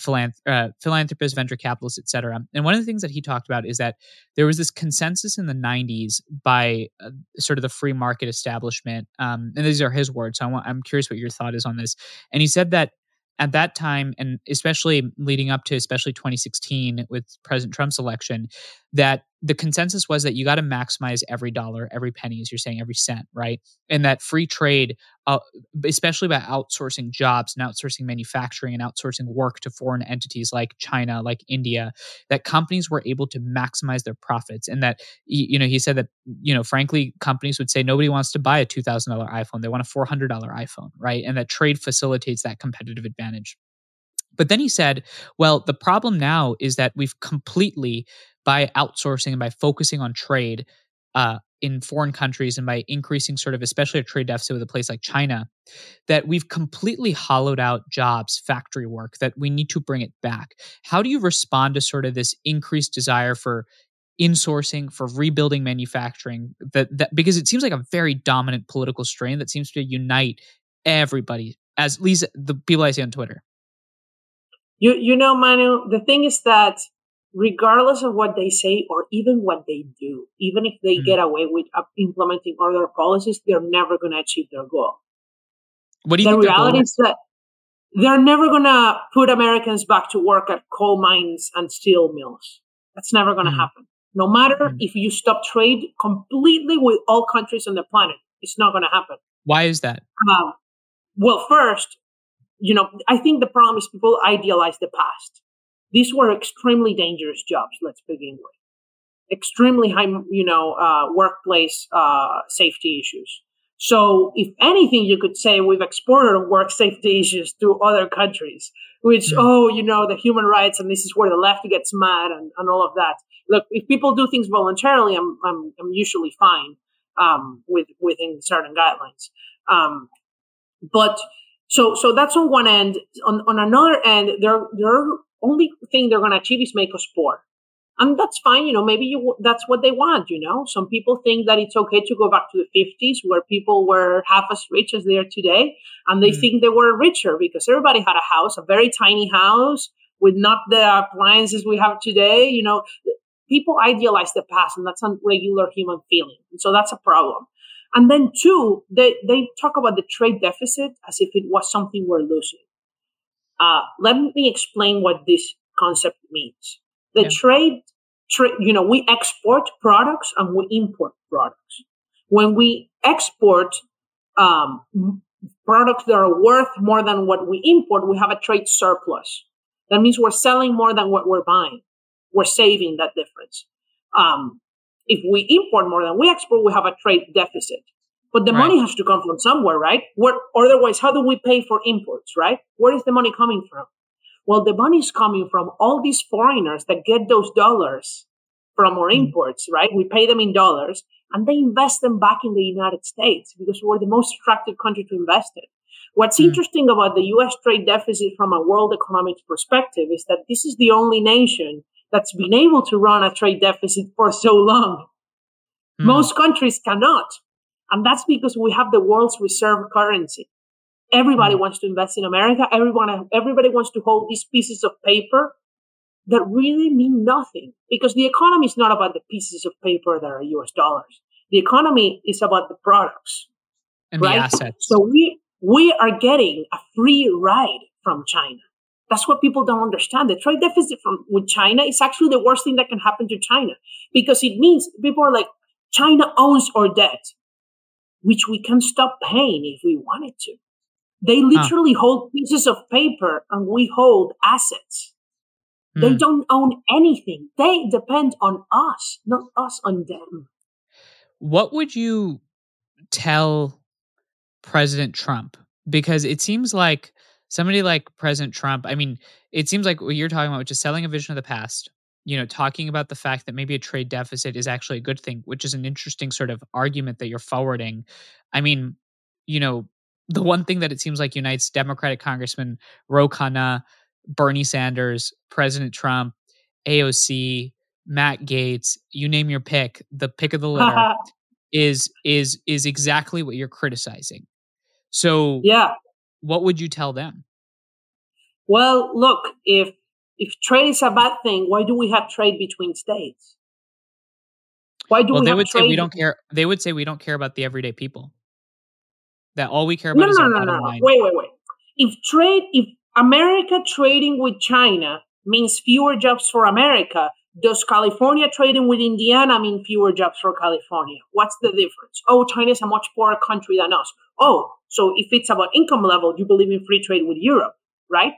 uh, philanthropists, venture capitalists, et cetera. And one of the things that he talked about is that there was this consensus in the 90s by uh, sort of the free market establishment. Um, and these are his words. So I want, I'm curious what your thought is on this. And he said that at that time, and especially leading up to especially 2016 with President Trump's election, that the consensus was that you got to maximize every dollar, every penny, as you're saying, every cent, right? And that free trade, uh, especially by outsourcing jobs and outsourcing manufacturing and outsourcing work to foreign entities like China, like India, that companies were able to maximize their profits. And that, you know, he said that, you know, frankly, companies would say nobody wants to buy a $2,000 iPhone. They want a $400 iPhone, right? And that trade facilitates that competitive advantage. But then he said, well, the problem now is that we've completely by outsourcing and by focusing on trade uh, in foreign countries and by increasing sort of especially a trade deficit with a place like China, that we've completely hollowed out jobs, factory work, that we need to bring it back. How do you respond to sort of this increased desire for insourcing, for rebuilding manufacturing? That, that because it seems like a very dominant political strain that seems to unite everybody, as at least the people I see on Twitter. You you know, Manu, the thing is that regardless of what they say or even what they do, even if they mm-hmm. get away with uh, implementing other policies, they're never going to achieve their goal. What do you the think? The reality is that they're never going to put Americans back to work at coal mines and steel mills. That's never going to mm-hmm. happen. No matter mm-hmm. if you stop trade completely with all countries on the planet, it's not going to happen. Why is that? Um, well, first, you know, I think the problem is people idealize the past. These were extremely dangerous jobs. Let's begin with extremely high, you know, uh, workplace uh, safety issues. So, if anything, you could say we've exported work safety issues to other countries, which, oh, you know, the human rights, and this is where the left gets mad and, and all of that. Look, if people do things voluntarily, I'm, I'm, I'm usually fine um, with within certain guidelines. Um, but so so that's on one end. On on another end, there their only thing they're going to achieve is make us poor and that's fine you know maybe you that's what they want you know? Some people think that it's okay to go back to the 50s where people were half as rich as they are today and they mm. think they were richer because everybody had a house a very tiny house with not the appliances we have today you know? People idealize the past and that's a regular human feeling and so that's a problem. And then two they, they talk about the trade deficit as if it was something we're losing uh, let me explain what this concept means the yeah. trade, tra- you know, we export products and we import products. When we export um, products that are worth more than what we import, we have a trade surplus. That means we're selling more than what we're buying. We're saving that difference. Um, if we import more than we export, we have a trade deficit. But the right. money has to come from somewhere, right? Where, otherwise, how do we pay for imports, right? Where is the money coming from? Well, the money is coming from all these foreigners that get those dollars from our hmm. imports, right? We pay them in dollars and they invest them back in the United States because we're the most attractive country to invest in. What's mm. interesting about the US trade deficit from a world economics perspective is that this is the only nation that's been able to run a trade deficit for so long. Mm. Most countries cannot. And that's because we have the world's reserve currency. Everybody mm-hmm. wants to invest in America. Everyone, everybody wants to hold these pieces of paper that really mean nothing because the economy is not about the pieces of paper that are US dollars. The economy is about the products and right? the assets. So we, we are getting a free ride from China. That's what people don't understand. The trade deficit from with China is actually the worst thing that can happen to China because it means people are like, China owns our debt, which we can stop paying if we wanted to. They literally hold pieces of paper and we hold assets. They hmm. don't own anything. They depend on us, not us on them. What would you tell President Trump? Because it seems like somebody like President Trump, I mean, it seems like what you're talking about, which is selling a vision of the past, you know, talking about the fact that maybe a trade deficit is actually a good thing, which is an interesting sort of argument that you're forwarding. I mean, you know, the one thing that it seems like unites Democratic Congressman Ro Khanna, Bernie Sanders, President Trump, AOC, Matt Gaetz, you name your pick, the pick of the litter is is is exactly what you're criticizing. So yeah, what would you tell them? Well, look, if if trade is a bad thing, why do we have trade between states? Why do well, we they would say we don't care. They would say we don't care about the everyday people. That all we care about no, is no, our no, no, no. Wait, wait, wait. If trade, if America trading with China means fewer jobs for America, does California trading with Indiana mean fewer jobs for California? What's the difference? Oh, China is a much poorer country than us. Oh, so if it's about income level, you believe in free trade with Europe, right?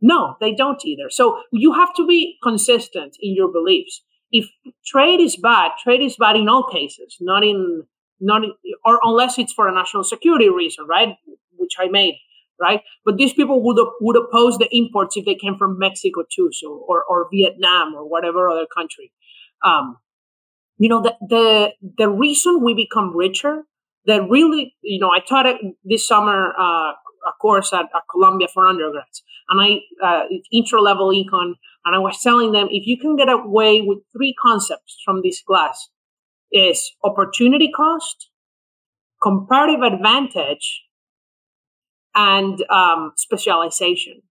No, they don't either. So you have to be consistent in your beliefs. If trade is bad, trade is bad in all cases, not in not or unless it's for a national security reason, right? Which I made, right? But these people would would oppose the imports if they came from Mexico too, so or or Vietnam or whatever other country. Um, you know, the the the reason we become richer, that really, you know, I taught it this summer uh, a course at, at Columbia for undergrads, and I uh, intro level econ, and I was telling them if you can get away with three concepts from this class is opportunity cost, comparative advantage, and um, specialization.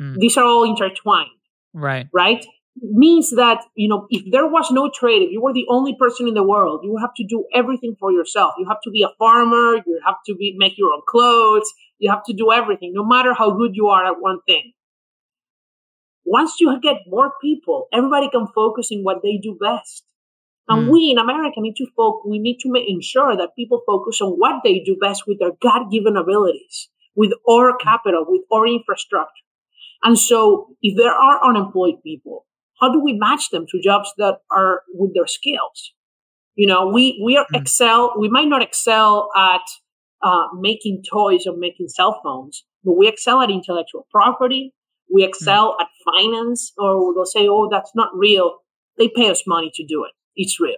Mm. These are all intertwined. Right. Right? Means that, you know, if there was no trade, if you were the only person in the world, you have to do everything for yourself. You have to be a farmer, you have to be make your own clothes, you have to do everything, no matter how good you are at one thing. Once you get more people, everybody can focus in what they do best. And mm. we in America need to focus, we need to make, ensure that people focus on what they do best with their God given abilities, with our capital, with our infrastructure. And so if there are unemployed people, how do we match them to jobs that are with their skills? You know, we, we are mm. excel, we might not excel at uh, making toys or making cell phones, but we excel at intellectual property. We excel mm. at finance, or they'll say, "Oh, that's not real." They pay us money to do it. It's real.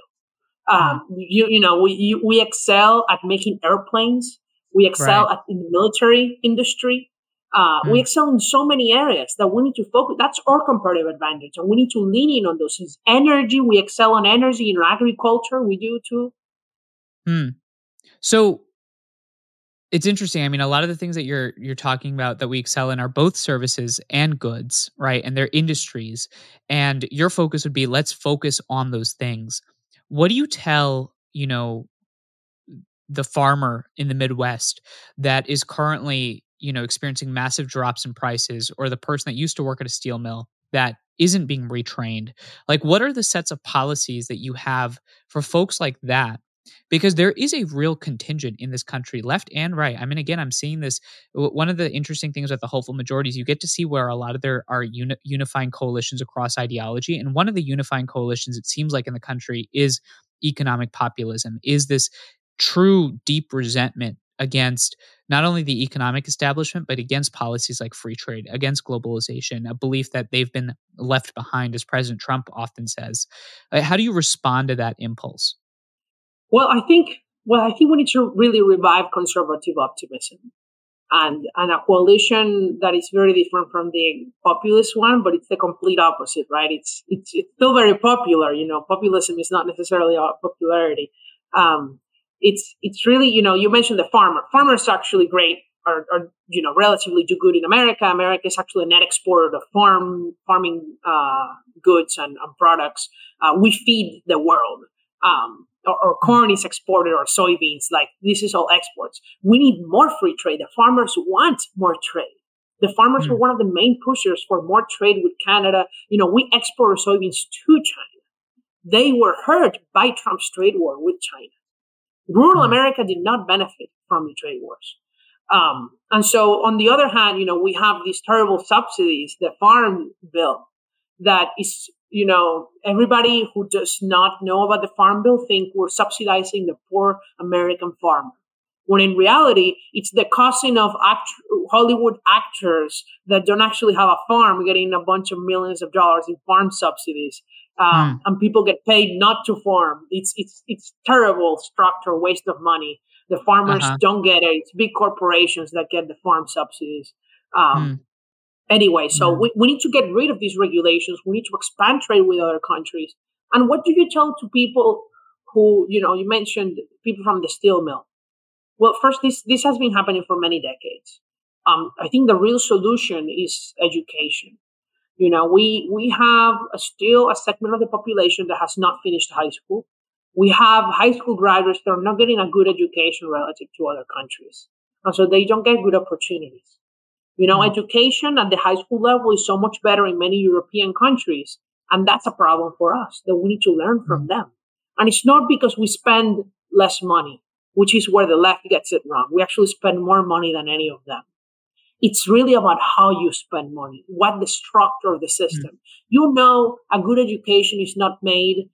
Um, mm. you, you know, we you, we excel at making airplanes. We excel right. at in the military industry. Uh, mm. We excel in so many areas that we need to focus. That's our comparative advantage, and we need to lean in on those. Is energy. We excel on energy in agriculture. We do too. Hmm. So it's interesting. I mean, a lot of the things that you're you're talking about that we excel in are both services and goods, right? And they're industries. And your focus would be let's focus on those things. What do you tell, you know, the farmer in the Midwest that is currently, you know, experiencing massive drops in prices or the person that used to work at a steel mill that isn't being retrained? Like what are the sets of policies that you have for folks like that because there is a real contingent in this country, left and right. I mean, again, I'm seeing this. One of the interesting things with the hopeful majorities, you get to see where a lot of there are uni- unifying coalitions across ideology. And one of the unifying coalitions, it seems like in the country, is economic populism, is this true deep resentment against not only the economic establishment, but against policies like free trade, against globalization, a belief that they've been left behind, as President Trump often says. Uh, how do you respond to that impulse? Well, I think well, I think we need to really revive conservative optimism and and a coalition that is very different from the populist one, but it's the complete opposite, right? It's it's it's still very popular, you know. Populism is not necessarily popularity. Um, it's it's really you know you mentioned the farmer. Farmers are actually great, are, are you know relatively do good in America. America is actually a net exporter of farm farming uh, goods and, and products. Uh, we feed the world. Um, or, or, corn is exported or soybeans. Like this is all exports. We need more free trade. The farmers want more trade. The farmers mm. were one of the main pushers for more trade with Canada. You know, we export soybeans to China. They were hurt by Trump's trade war with China. Rural mm. America did not benefit from the trade wars. Um, and so, on the other hand, you know, we have these terrible subsidies, the farm bill that is you know, everybody who does not know about the farm bill think we're subsidizing the poor American farmer. When in reality, it's the cousin of act- Hollywood actors that don't actually have a farm getting a bunch of millions of dollars in farm subsidies. Um, mm. And people get paid not to farm. It's, it's, it's terrible structure, waste of money. The farmers uh-huh. don't get it. It's big corporations that get the farm subsidies. Um, mm anyway. So we, we need to get rid of these regulations. We need to expand trade with other countries. And what do you tell to people who, you know, you mentioned people from the steel mill? Well, first, this, this has been happening for many decades. Um, I think the real solution is education. You know, we, we have a, still a segment of the population that has not finished high school. We have high school graduates that are not getting a good education relative to other countries. And so they don't get good opportunities. You know, mm-hmm. education at the high school level is so much better in many European countries. And that's a problem for us that we need to learn from mm-hmm. them. And it's not because we spend less money, which is where the left gets it wrong. We actually spend more money than any of them. It's really about how you spend money, what the structure of the system. Mm-hmm. You know, a good education is not made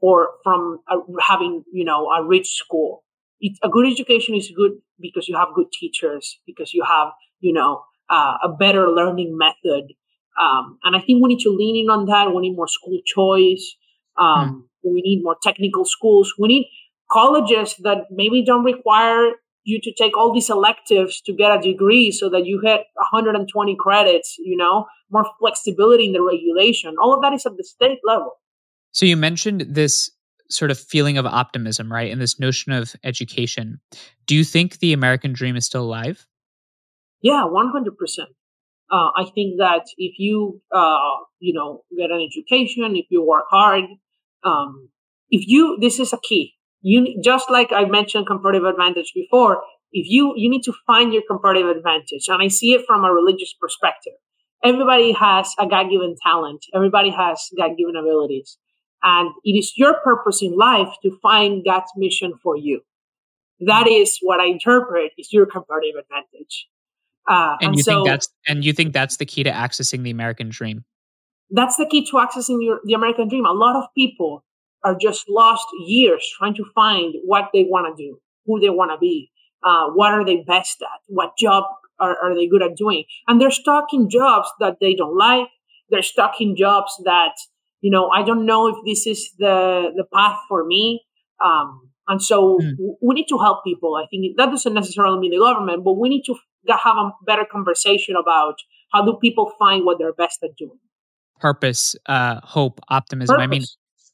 or from a, having, you know, a rich school. It, a good education is good because you have good teachers, because you have, you know, uh, a better learning method. Um, and I think we need to lean in on that. We need more school choice. Um, mm. We need more technical schools. We need colleges that maybe don't require you to take all these electives to get a degree so that you hit 120 credits, you know, more flexibility in the regulation. All of that is at the state level. So you mentioned this sort of feeling of optimism, right? And this notion of education. Do you think the American dream is still alive? Yeah, 100%. Uh, I think that if you, uh, you know, get an education, if you work hard, um, if you, this is a key. You just like I mentioned comparative advantage before. If you you need to find your comparative advantage, and I see it from a religious perspective. Everybody has a God given talent. Everybody has God given abilities, and it is your purpose in life to find God's mission for you. That is what I interpret is your comparative advantage. Uh, and, and, you so, think that's and you think that's the key to accessing the American dream. That's the key to accessing your, the American dream. A lot of people are just lost years trying to find what they want to do, who they want to be, uh, what are they best at, what job are, are they good at doing, and they're stuck in jobs that they don't like. They're stuck in jobs that you know I don't know if this is the the path for me. Um, and so mm. we need to help people. I think that doesn't necessarily mean the government, but we need to have a better conversation about how do people find what they're best at doing. Purpose, uh, hope, optimism. Purpose. I mean,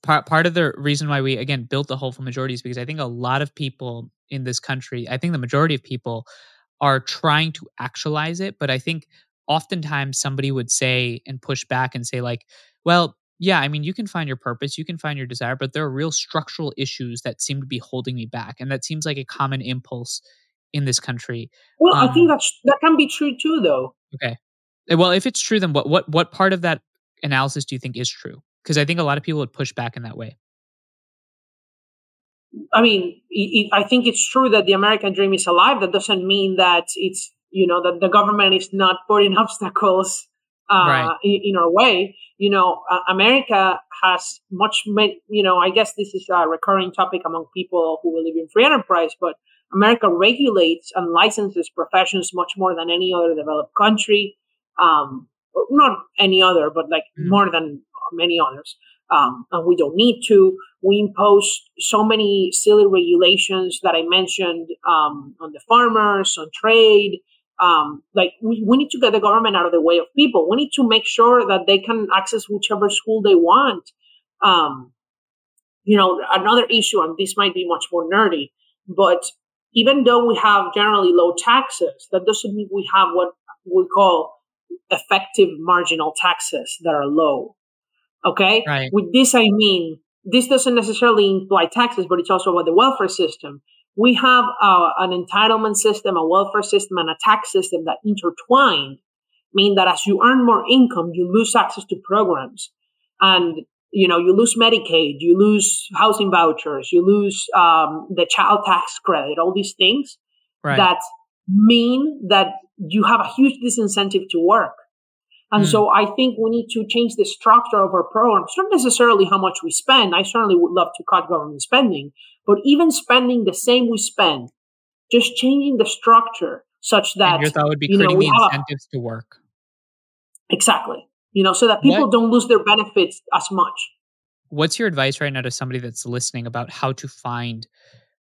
part part of the reason why we again built the hopeful majority is because I think a lot of people in this country, I think the majority of people are trying to actualize it, but I think oftentimes somebody would say and push back and say like, well, yeah, I mean, you can find your purpose, you can find your desire, but there are real structural issues that seem to be holding me back, and that seems like a common impulse in this country. Well, um, I think that that's that can be true too, though. Okay. Eh, well, if it's true, then what what what part of that analysis do you think is true? Because I think a lot of people would push back in that way. I mean, it, I think it's true that the American dream is alive. That doesn't mean that it's you know that the government is not putting obstacles uh, right. in, in, our way. You know, uh, America has much, you know, I guess this is a recurring topic among people who live in free enterprise, but America regulates and licenses professions much more than any other developed country. Um, not any other, but like mm. more than many others. Um, and we don't need to. We impose so many silly regulations that I mentioned um, on the farmers, on trade. Um, like we, we need to get the government out of the way of people. We need to make sure that they can access whichever school they want. Um, you know, another issue, and this might be much more nerdy, but even though we have generally low taxes, that doesn't mean we have what we call effective marginal taxes that are low. Okay. Right. With this, I mean, this doesn't necessarily imply taxes, but it's also about the welfare system. We have uh, an entitlement system, a welfare system, and a tax system that intertwined mean that as you earn more income, you lose access to programs. And you know, you lose Medicaid, you lose housing vouchers, you lose um, the child tax credit, all these things right. that mean that you have a huge disincentive to work. And mm. so I think we need to change the structure of our programs, not necessarily how much we spend. I certainly would love to cut government spending, but even spending the same we spend, just changing the structure such that and your thought would be creating know, the incentives to work. Exactly you know, so that people what, don't lose their benefits as much. What's your advice right now to somebody that's listening about how to find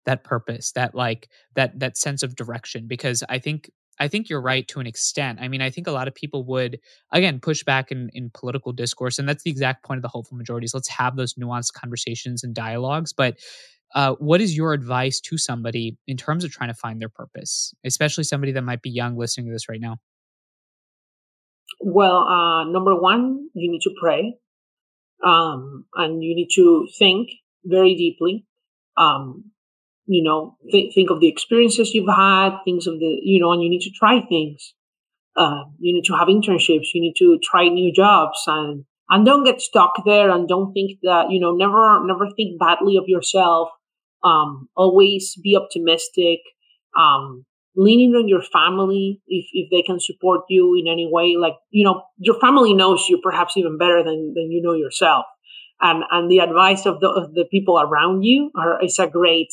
that purpose, that like that that sense of direction? Because I think I think you're right to an extent. I mean, I think a lot of people would again push back in, in political discourse, and that's the exact point of the hopeful majorities. Let's have those nuanced conversations and dialogues. But uh, what is your advice to somebody in terms of trying to find their purpose, especially somebody that might be young listening to this right now? Well, uh, number one, you need to pray, um, and you need to think very deeply. Um, you know, th- think of the experiences you've had, things of the, you know, and you need to try things. Uh, you need to have internships. You need to try new jobs, and and don't get stuck there. And don't think that you know, never never think badly of yourself. Um, always be optimistic. Um, leaning on your family if, if they can support you in any way. Like you know your family knows you perhaps even better than, than you know yourself. And and the advice of the, of the people around you are, is a great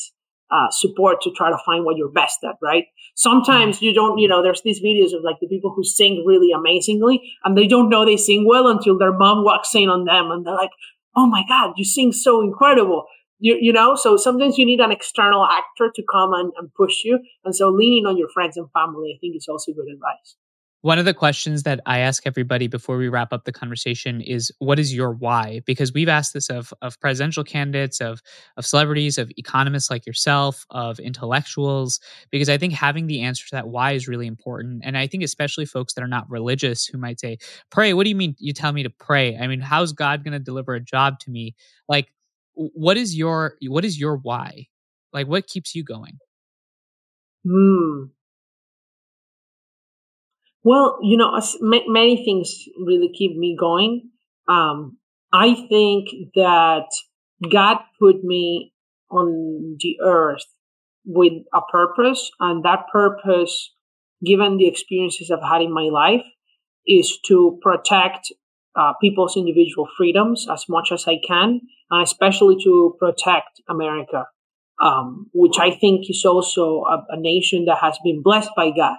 uh, support to try to find what you're best at right? Sometimes you don't you know there's these videos of like the people who sing really amazingly and they don't know they sing well until their mom walks in on them and they're like oh my god you sing so incredible you, you know, so sometimes you need an external actor to come and, and push you. And so leaning on your friends and family, I think is also good advice. One of the questions that I ask everybody before we wrap up the conversation is what is your why? Because we've asked this of of presidential candidates, of of celebrities, of economists like yourself, of intellectuals, because I think having the answer to that why is really important. And I think especially folks that are not religious who might say, "Pray, what do you mean you tell me to pray? I mean, how's God going to deliver a job to me?" Like what is your what is your why? Like what keeps you going? Hmm. Well, you know, many things really keep me going. Um, I think that God put me on the earth with a purpose, and that purpose, given the experiences I've had in my life, is to protect uh, people's individual freedoms as much as I can, and especially to protect America, um, which I think is also a, a nation that has been blessed by God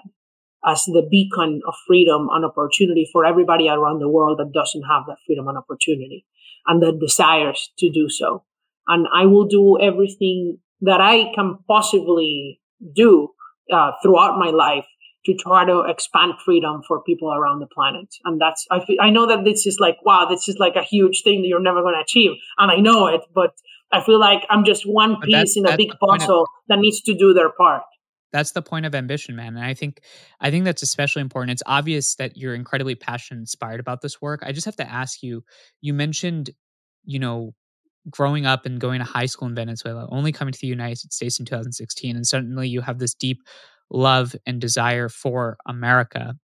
as the beacon of freedom and opportunity for everybody around the world that doesn't have that freedom and opportunity and that desires to do so. And I will do everything that I can possibly do uh, throughout my life to try to expand freedom for people around the planet. And that's, I, feel, I know that this is like, wow, this is like a huge thing that you're never going to achieve. And I know it, but I feel like I'm just one piece in a big puzzle of, that needs to do their part that's the point of ambition man and i think i think that's especially important it's obvious that you're incredibly passionate inspired about this work i just have to ask you you mentioned you know growing up and going to high school in venezuela only coming to the united states in 2016 and suddenly you have this deep love and desire for america.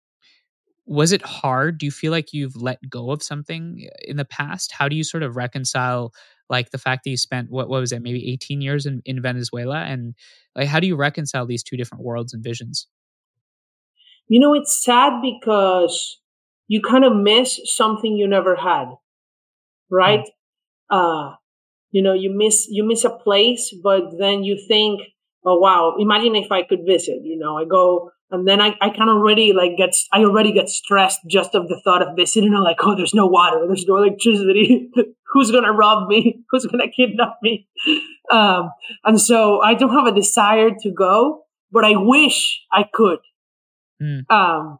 Was it hard? Do you feel like you've let go of something in the past? How do you sort of reconcile like the fact that you spent what, what was it maybe 18 years in, in venezuela? And like how do you reconcile these two different worlds and visions? You know it's sad because you kind of miss something you never had right? Mm. uh you know you miss you miss a place but then you think oh wow imagine if i could visit you know i go and then I, I kind of already like get I already get stressed just of the thought of visiting. I'm like, oh, there's no water, there's no electricity. Who's gonna rob me? Who's gonna kidnap me? Um, and so I don't have a desire to go, but I wish I could. Mm. Um,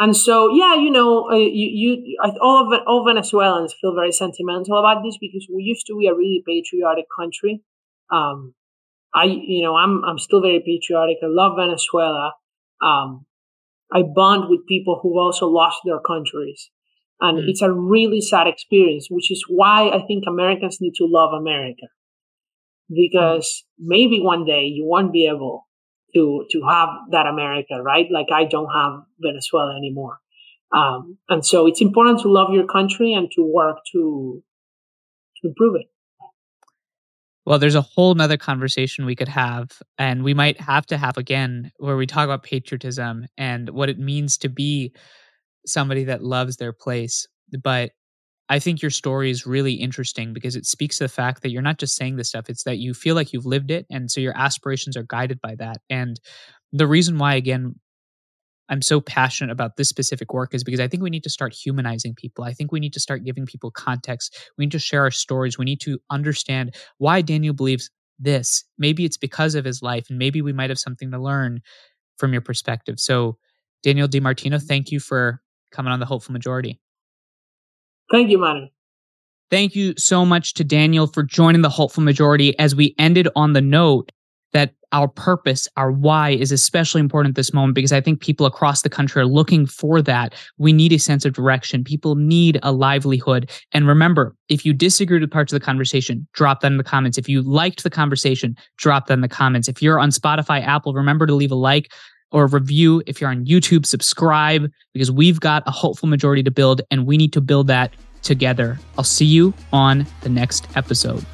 and so yeah, you know, uh, you, you all of all Venezuelans feel very sentimental about this because we used to be a really patriotic country. Um, I, you know, I'm I'm still very patriotic. I love Venezuela um, I bond with people who've also lost their countries. And mm. it's a really sad experience, which is why I think Americans need to love America. Because mm. maybe one day you won't be able to, to have that America, right? Like I don't have Venezuela anymore. Um, and so it's important to love your country and to work to, to improve it. Well, there's a whole nother conversation we could have, and we might have to have again, where we talk about patriotism and what it means to be somebody that loves their place. But I think your story is really interesting because it speaks to the fact that you're not just saying this stuff, it's that you feel like you've lived it. And so your aspirations are guided by that. And the reason why, again, I'm so passionate about this specific work is because I think we need to start humanizing people. I think we need to start giving people context. We need to share our stories. We need to understand why Daniel believes this. Maybe it's because of his life, and maybe we might have something to learn from your perspective. So, Daniel DiMartino, thank you for coming on the Hopeful Majority. Thank you, Manu. Thank you so much to Daniel for joining the Hopeful Majority as we ended on the note that our purpose, our why is especially important at this moment because I think people across the country are looking for that. We need a sense of direction. People need a livelihood. And remember, if you disagreed with parts of the conversation, drop that in the comments. If you liked the conversation, drop that in the comments. If you're on Spotify, Apple, remember to leave a like or a review. If you're on YouTube, subscribe because we've got a hopeful majority to build and we need to build that together. I'll see you on the next episode.